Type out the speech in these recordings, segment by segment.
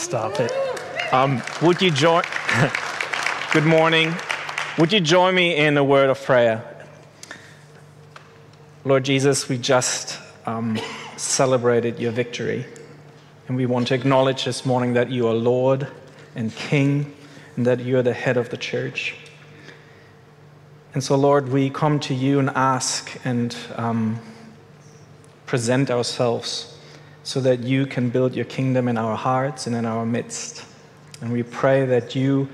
Stop it. Um, would you join? Good morning. Would you join me in a word of prayer? Lord Jesus, we just um, celebrated your victory. And we want to acknowledge this morning that you are Lord and King and that you are the head of the church. And so, Lord, we come to you and ask and um, present ourselves so that you can build your kingdom in our hearts and in our midst. And we pray that you,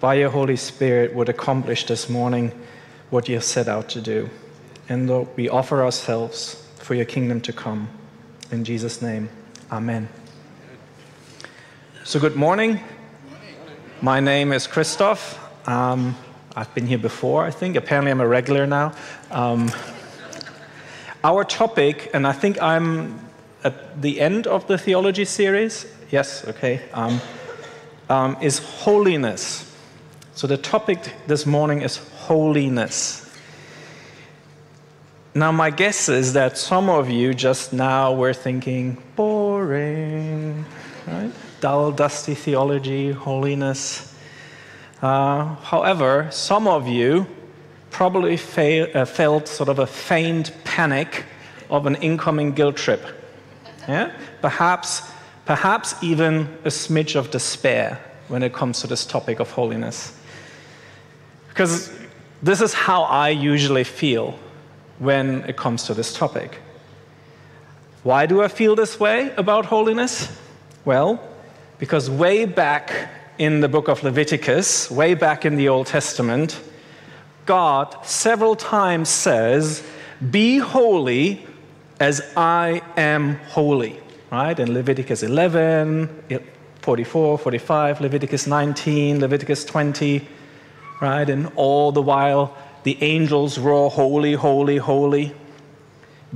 by your Holy Spirit, would accomplish this morning what you have set out to do. And Lord, we offer ourselves for your kingdom to come. In Jesus' name, amen. So, good morning. My name is Christoph. Um, I've been here before, I think. Apparently, I'm a regular now. Um, our topic, and I think I'm at the end of the theology series. Yes, okay. Um, um, is holiness. So the topic this morning is holiness. Now, my guess is that some of you just now were thinking, boring, right? Dull, dusty theology, holiness. Uh, however, some of you probably fa- uh, felt sort of a faint panic of an incoming guilt trip. Yeah? Perhaps, perhaps even a smidge of despair when it comes to this topic of holiness. Because this is how I usually feel when it comes to this topic. Why do I feel this way about holiness? Well, because way back in the book of Leviticus, way back in the Old Testament, God several times says, Be holy as I am holy. Right? In Leviticus 11, 44, 45, Leviticus 19, Leviticus 20, right? And all the while the angels roar, Holy, holy, holy.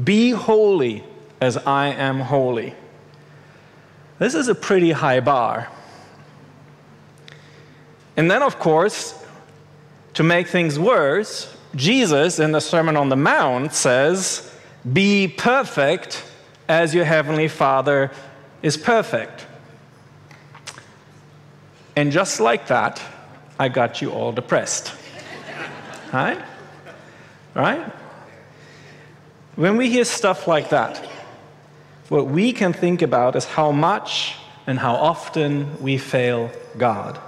Be holy as I am holy. This is a pretty high bar. And then, of course, to make things worse, Jesus in the Sermon on the Mount says, Be perfect as your heavenly Father is perfect. And just like that, I got you all depressed. right? Right? When we hear stuff like that, what we can think about is how much and how often we fail God,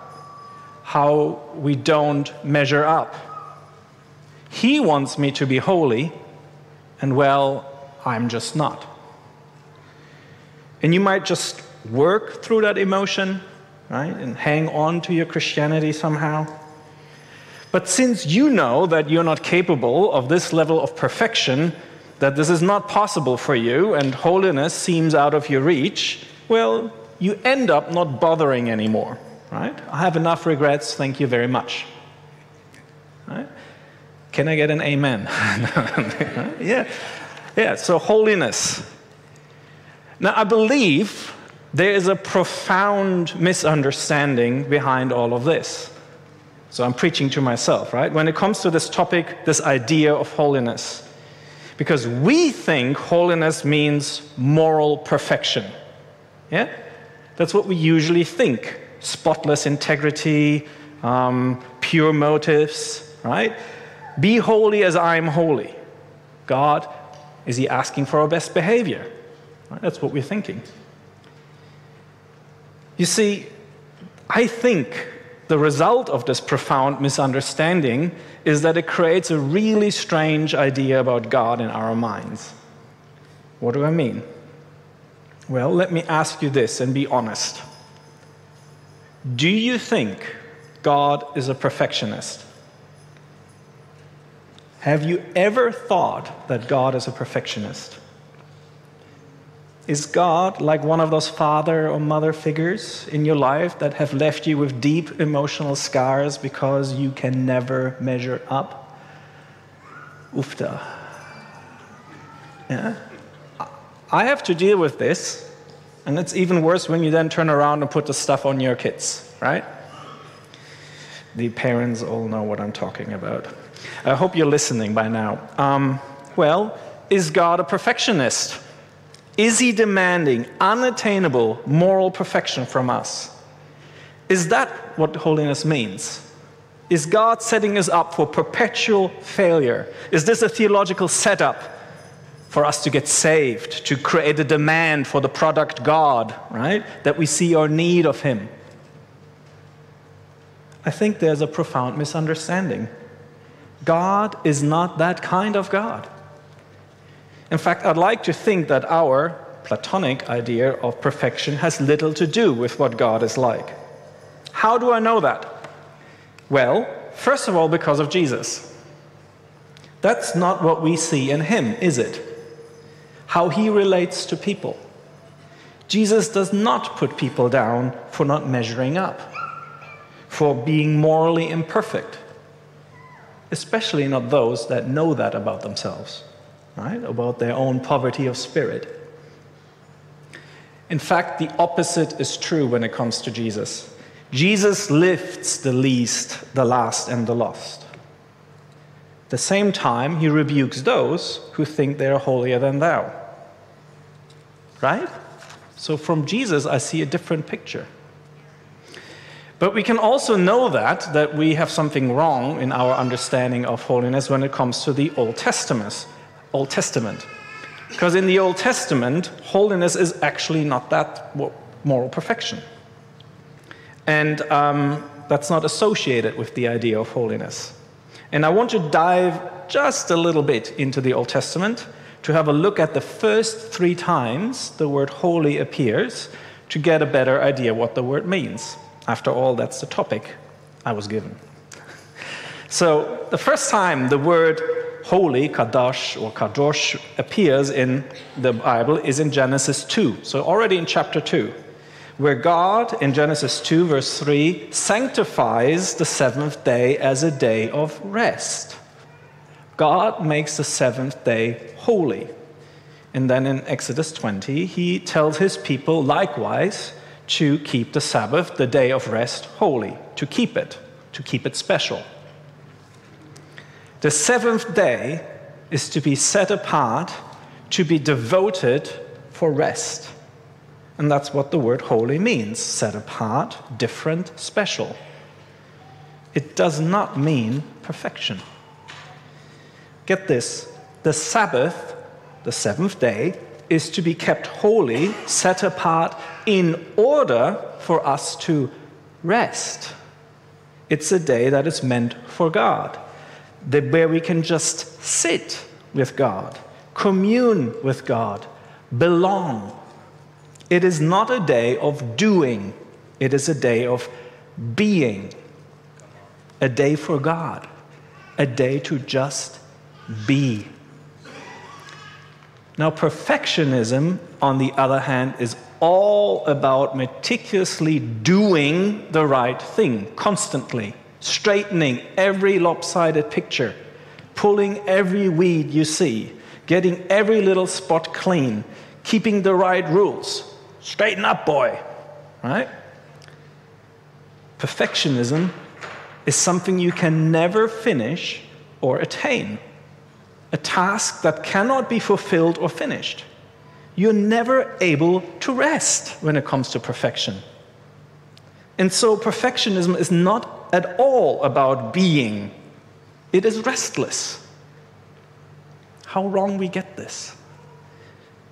how we don't measure up. He wants me to be holy, and well, I'm just not. And you might just work through that emotion, right, and hang on to your Christianity somehow. But since you know that you're not capable of this level of perfection, that this is not possible for you, and holiness seems out of your reach, well, you end up not bothering anymore, right? I have enough regrets, thank you very much. Can I get an amen? yeah. Yeah, so holiness. Now, I believe there is a profound misunderstanding behind all of this. So I'm preaching to myself, right? When it comes to this topic, this idea of holiness. Because we think holiness means moral perfection. Yeah? That's what we usually think spotless integrity, um, pure motives, right? Be holy as I am holy. God, is He asking for our best behavior? Right? That's what we're thinking. You see, I think the result of this profound misunderstanding is that it creates a really strange idea about God in our minds. What do I mean? Well, let me ask you this and be honest. Do you think God is a perfectionist? Have you ever thought that God is a perfectionist? Is God like one of those father or mother figures in your life that have left you with deep emotional scars because you can never measure up? Ufta. Yeah? I have to deal with this, and it's even worse when you then turn around and put the stuff on your kids, right? The parents all know what I'm talking about. I hope you're listening by now. Um, well, is God a perfectionist? Is he demanding unattainable moral perfection from us? Is that what holiness means? Is God setting us up for perpetual failure? Is this a theological setup for us to get saved, to create a demand for the product God, right? That we see our need of Him? I think there's a profound misunderstanding. God is not that kind of God. In fact, I'd like to think that our Platonic idea of perfection has little to do with what God is like. How do I know that? Well, first of all, because of Jesus. That's not what we see in him, is it? How he relates to people. Jesus does not put people down for not measuring up, for being morally imperfect, especially not those that know that about themselves, right? About their own poverty of spirit. In fact, the opposite is true when it comes to Jesus. Jesus lifts the least, the last, and the lost. At the same time, he rebukes those who think they are holier than thou. Right? So from Jesus, I see a different picture. But we can also know that, that we have something wrong in our understanding of holiness when it comes to the Old Testament. Old Testament. Because in the Old Testament, holiness is actually not that moral perfection. And um, that's not associated with the idea of holiness. And I want to dive just a little bit into the Old Testament to have a look at the first three times the word holy appears to get a better idea what the word means. After all, that's the topic I was given. So, the first time the word holy, kadosh or kadosh, appears in the Bible is in Genesis 2. So, already in chapter 2 where God, in Genesis 2, verse 3, sanctifies the seventh day as a day of rest. God makes the seventh day holy. And then in Exodus 20, he tells his people likewise to keep the Sabbath, the day of rest, holy, to keep it, to keep it special. The seventh day is to be set apart, to be devoted for rest. And that's what the word holy means set apart, different, special. It does not mean perfection. Get this the Sabbath, the seventh day, is to be kept holy, set apart in order for us to rest. It's a day that is meant for God, where we can just sit with God, commune with God, belong it is not a day of doing, it is a day of being, a day for God, a day to just be. Now, perfectionism, on the other hand, is all about meticulously doing the right thing constantly, straightening every lopsided picture, pulling every weed you see, getting every little spot clean, keeping the right rules. Straighten up, boy. Right? Perfectionism is something you can never finish or attain, a task that cannot be fulfilled or finished. You're never able to rest when it comes to perfection. And so, perfectionism is not at all about being, it is restless. How wrong we get this.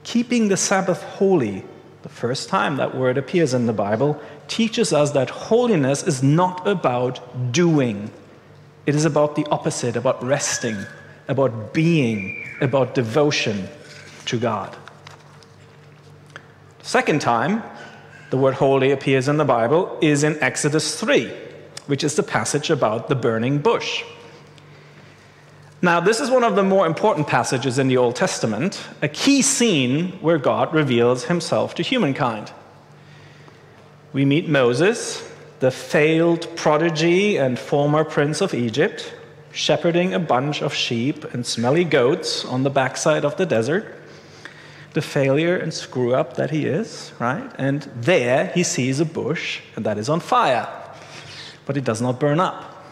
Keeping the Sabbath holy the first time that word appears in the Bible, teaches us that holiness is not about doing. It is about the opposite, about resting, about being, about devotion to God. Second time the word holy appears in the Bible is in Exodus 3, which is the passage about the burning bush. Now, this is one of the more important passages in the Old Testament, a key scene where God reveals himself to humankind. We meet Moses, the failed prodigy and former prince of Egypt, shepherding a bunch of sheep and smelly goats on the backside of the desert. The failure and screw up that he is, right? And there he sees a bush and that is on fire, but it does not burn up.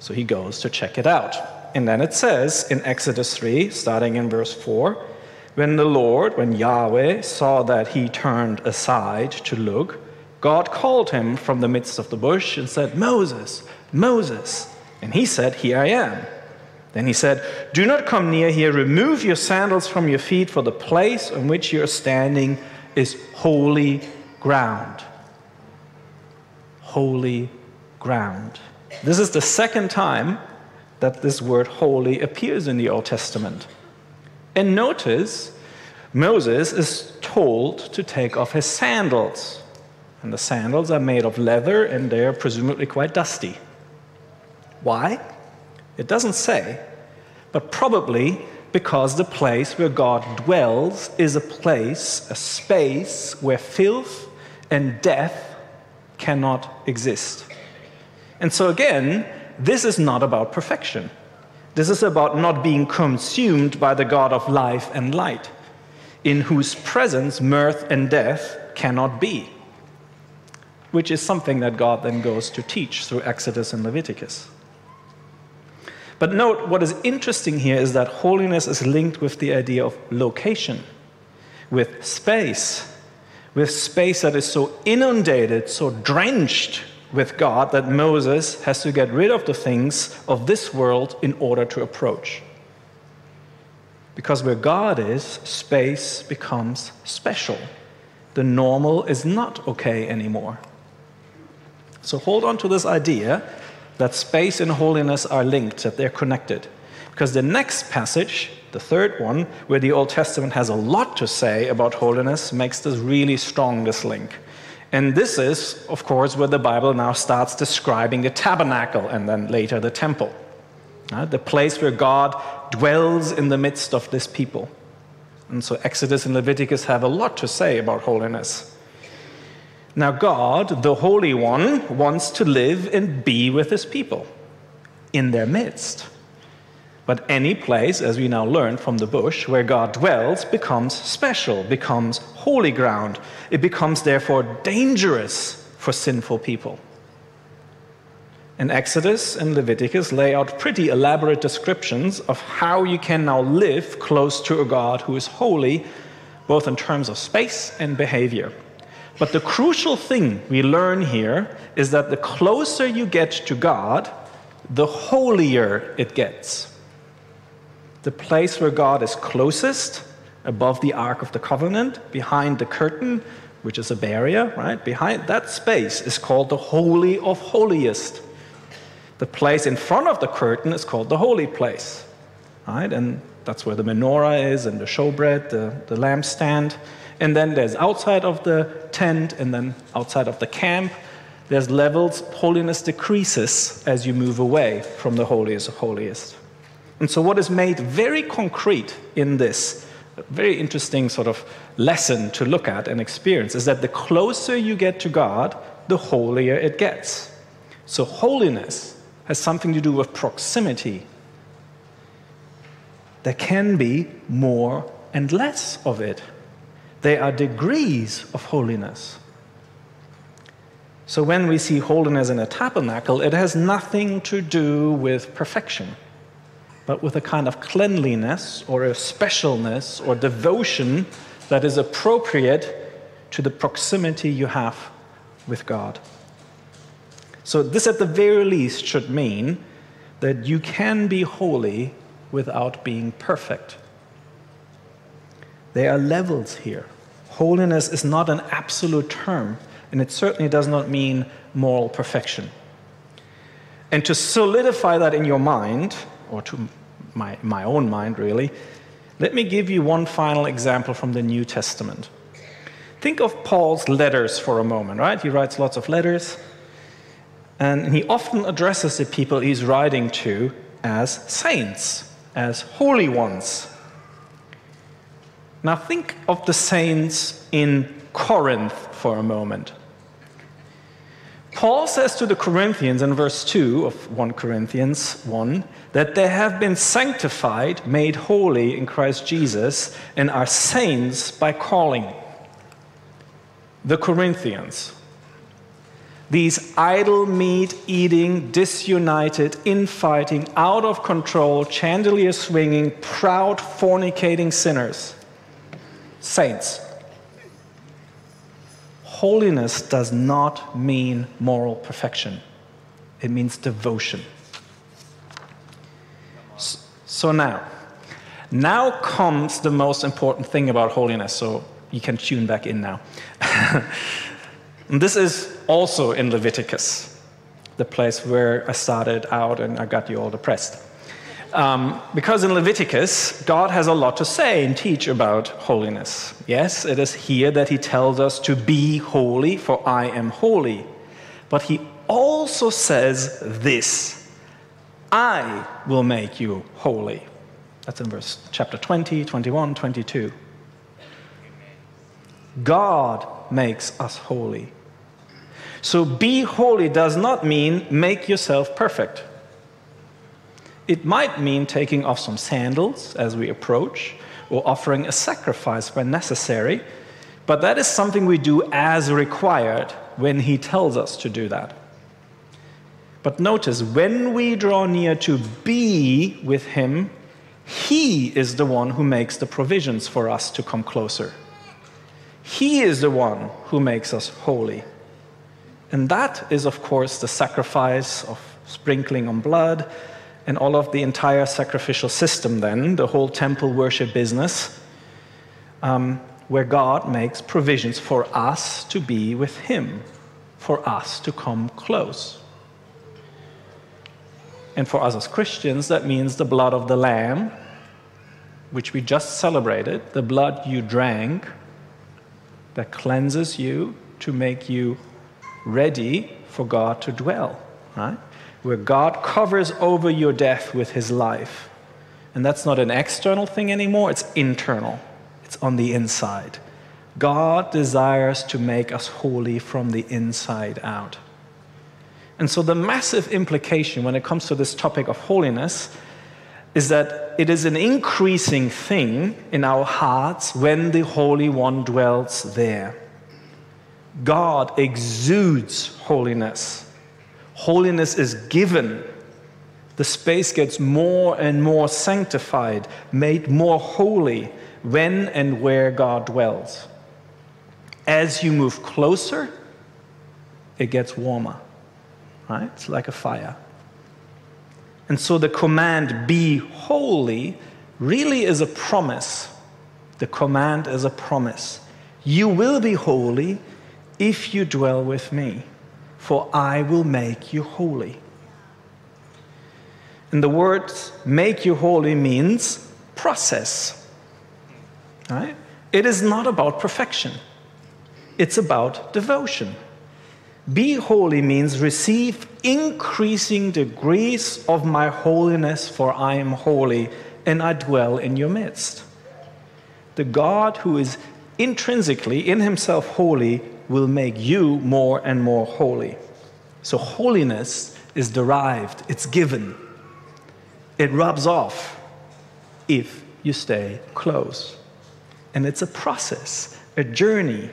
So he goes to check it out. And then it says in Exodus 3, starting in verse 4, When the Lord, when Yahweh saw that he turned aside to look, God called him from the midst of the bush and said, Moses, Moses. And he said, Here I am. Then he said, Do not come near here. Remove your sandals from your feet, for the place on which you are standing is holy ground. Holy ground. This is the second time that this word holy appears in the Old Testament. And notice, Moses is told to take off his sandals. And the sandals are made of leather and they're presumably quite dusty. Why? It doesn't say, but probably because the place where God dwells is a place, a space where filth and death cannot exist. And so, again, this is not about perfection. This is about not being consumed by the God of life and light, in whose presence mirth and death cannot be, which is something that God then goes to teach through Exodus and Leviticus. But note what is interesting here is that holiness is linked with the idea of location, with space, with space that is so inundated, so drenched with God that Moses has to get rid of the things of this world in order to approach. Because where God is, space becomes special. The normal is not okay anymore. So hold on to this idea that space and holiness are linked, that they're connected. Because the next passage, the third one, where the Old Testament has a lot to say about holiness, makes this really strong, this link. And this is, of course, where the Bible now starts describing the tabernacle and then later the temple, uh, the place where God dwells in the midst of this people. And so Exodus and Leviticus have a lot to say about holiness. Now, God, the Holy One, wants to live and be with his people in their midst. But any place, as we now learn from the bush, where God dwells becomes special, becomes holy ground. It becomes therefore dangerous for sinful people. And Exodus and Leviticus lay out pretty elaborate descriptions of how you can now live close to a God who is holy, both in terms of space and behavior. But the crucial thing we learn here is that the closer you get to God, the holier it gets the place where God is closest, above the Ark of the Covenant, behind the curtain, which is a barrier, right? Behind that space is called the Holy of Holiest. The place in front of the curtain is called the Holy Place, right? And that's where the menorah is and the showbread, the, the lampstand. And then there's outside of the tent and then outside of the camp. There's levels. Holiness decreases as you move away from the holiest of holiest. And so, what is made very concrete in this, very interesting sort of lesson to look at and experience, is that the closer you get to God, the holier it gets. So, holiness has something to do with proximity. There can be more and less of it. There are degrees of holiness. So, when we see holiness in a tabernacle, it has nothing to do with perfection but with a kind of cleanliness or a specialness or devotion that is appropriate to the proximity you have with God. So, this at the very least should mean that you can be holy without being perfect. There are levels here. Holiness is not an absolute term, and it certainly does not mean moral perfection. And to solidify that in your mind, or to my, my own mind really, let me give you one final example from the New Testament. Think of Paul's letters for a moment, right? He writes lots of letters, and he often addresses the people he's writing to as saints, as holy ones. Now, think of the saints in Corinth for a moment. Paul says to the Corinthians in verse 2 of 1 Corinthians 1 that they have been sanctified, made holy in Christ Jesus, and are saints by calling. The Corinthians, these idol meat eating, disunited, infighting, out of control, chandelier swinging, proud, fornicating sinners, Saints, holiness does not mean moral perfection, it means devotion. So now, now comes the most important thing about holiness. So you can tune back in now. this is also in Leviticus, the place where I started out and I got you all depressed. Um, because in Leviticus, God has a lot to say and teach about holiness. Yes, it is here that He tells us to be holy, for I am holy. But He also says this I will make you holy. That's in verse chapter 20, 21, 22. God makes us holy. So be holy does not mean make yourself perfect. It might mean taking off some sandals as we approach, or offering a sacrifice when necessary, but that is something we do as required when He tells us to do that. But notice, when we draw near to be with Him, He is the one who makes the provisions for us to come closer. He is the one who makes us holy. And that is, of course, the sacrifice of sprinkling on blood and all of the entire sacrificial system, then, the whole temple worship business, um, where God makes provisions for us to be with Him, for us to come close. And for us as Christians, that means the blood of the Lamb, which we just celebrated, the blood you drank, that cleanses you to make you ready for God to dwell, right? Where God covers over your death with his life. And that's not an external thing anymore, it's internal, it's on the inside. God desires to make us holy from the inside out. And so, the massive implication when it comes to this topic of holiness is that it is an increasing thing in our hearts when the Holy One dwells there. God exudes holiness holiness is given, the space gets more and more sanctified, made more holy when and where God dwells. As you move closer, it gets warmer, right? It's like a fire. And so the command, be holy, really is a promise. The command is a promise. You will be holy if you dwell with me for I will make you holy. And the word make you holy means process. Right? It is not about perfection, it's about devotion. Be holy means receive increasing degrees of my holiness, for I am holy and I dwell in your midst. The God who is intrinsically in himself holy will make you more and more holy. So, holiness is derived, it's given, it rubs off if you stay close. And it's a process, a journey.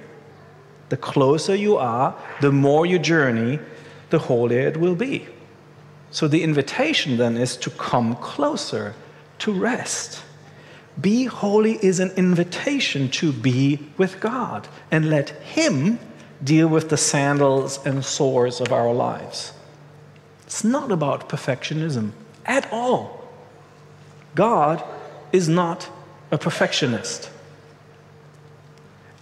The closer you are, the more you journey, the holier it will be. So, the invitation then is to come closer, to rest. Be holy is an invitation to be with God and let Him deal with the sandals and sores of our lives. It's not about perfectionism at all. God is not a perfectionist.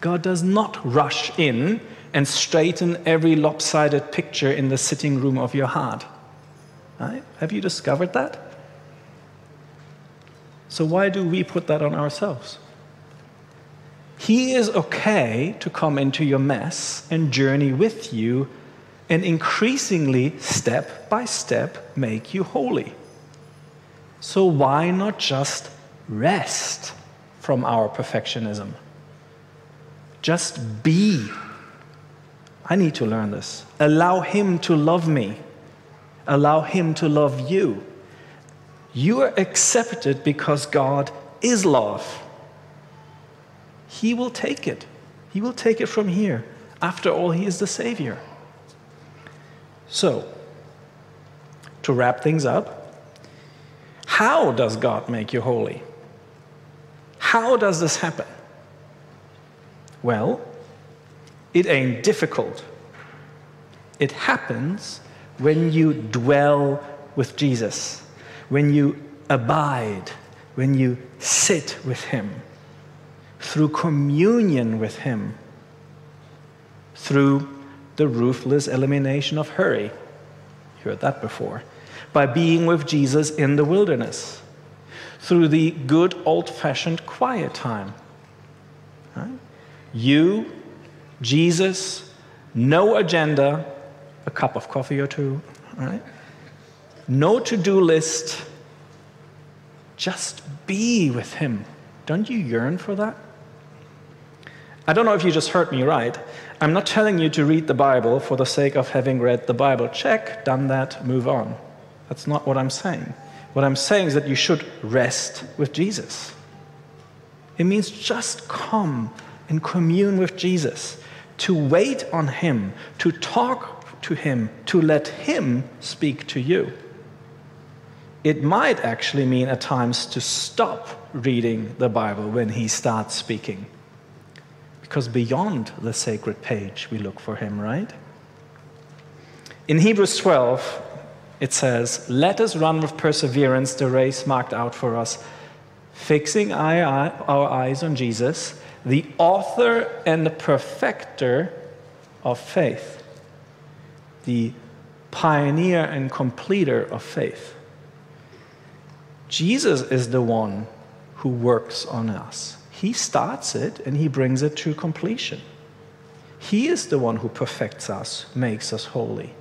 God does not rush in and straighten every lopsided picture in the sitting room of your heart. Right? Have you discovered that? So, why do we put that on ourselves? He is okay to come into your mess and journey with you and increasingly, step by step, make you holy. So, why not just rest from our perfectionism? Just be. I need to learn this. Allow Him to love me, allow Him to love you. You are accepted because God is love. He will take it. He will take it from here. After all, He is the Savior. So, to wrap things up, how does God make you holy? How does this happen? Well, it ain't difficult. It happens when you dwell with Jesus, when you abide, when you sit with Him, through communion with Him, through the ruthless elimination of hurry. You heard that before. By being with Jesus in the wilderness, through the good old fashioned quiet time. Right? You, Jesus, no agenda, a cup of coffee or two, right? No to do list, just be with Him. Don't you yearn for that? I don't know if you just heard me right. I'm not telling you to read the Bible for the sake of having read the Bible. Check, done that, move on. That's not what I'm saying. What I'm saying is that you should rest with Jesus. It means just come and commune with Jesus, to wait on Him, to talk to Him, to let Him speak to you. It might actually mean at times to stop reading the Bible when He starts speaking. Because beyond the sacred page, we look for Him, right? In Hebrews 12, it says, Let us run with perseverance the race marked out for us, fixing our eyes on Jesus, the author and the perfecter of faith, the pioneer and completer of faith. Jesus is the one who works on us. He starts it and he brings it to completion. He is the one who perfects us, makes us holy.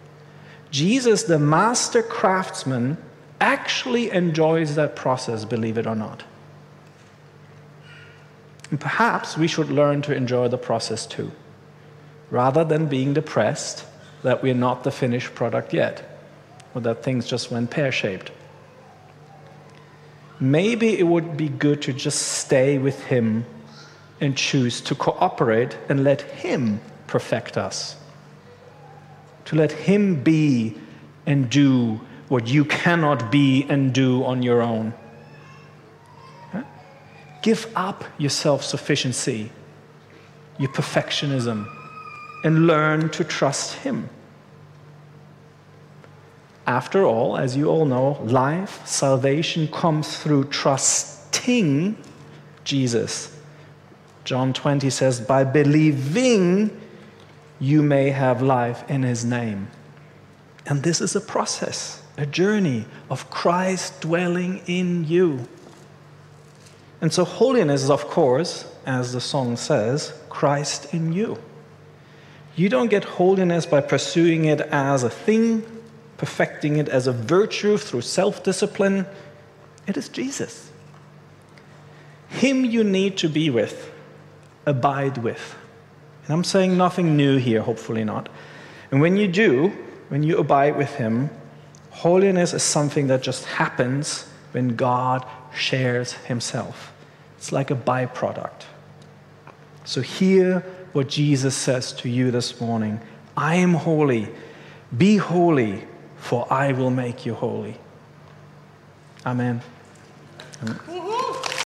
Jesus, the master craftsman, actually enjoys that process, believe it or not. And perhaps we should learn to enjoy the process too, rather than being depressed that we're not the finished product yet, or that things just went pear shaped. Maybe it would be good to just stay with Him and choose to cooperate and let Him perfect us to let Him be and do what you cannot be and do on your own. Give up your self sufficiency, your perfectionism, and learn to trust Him. After all, as you all know, life, salvation comes through trusting Jesus. John 20 says, by believing you may have life in his name. And this is a process, a journey of Christ dwelling in you. And so, holiness is, of course, as the song says, Christ in you. You don't get holiness by pursuing it as a thing, perfecting it as a virtue through self discipline. It is Jesus. Him you need to be with, abide with. And I'm saying nothing new here, hopefully not. And when you do, when you abide with Him, holiness is something that just happens when God shares Himself. It's like a byproduct. So, hear what Jesus says to you this morning I am holy. Be holy, for I will make you holy. Amen. Amen.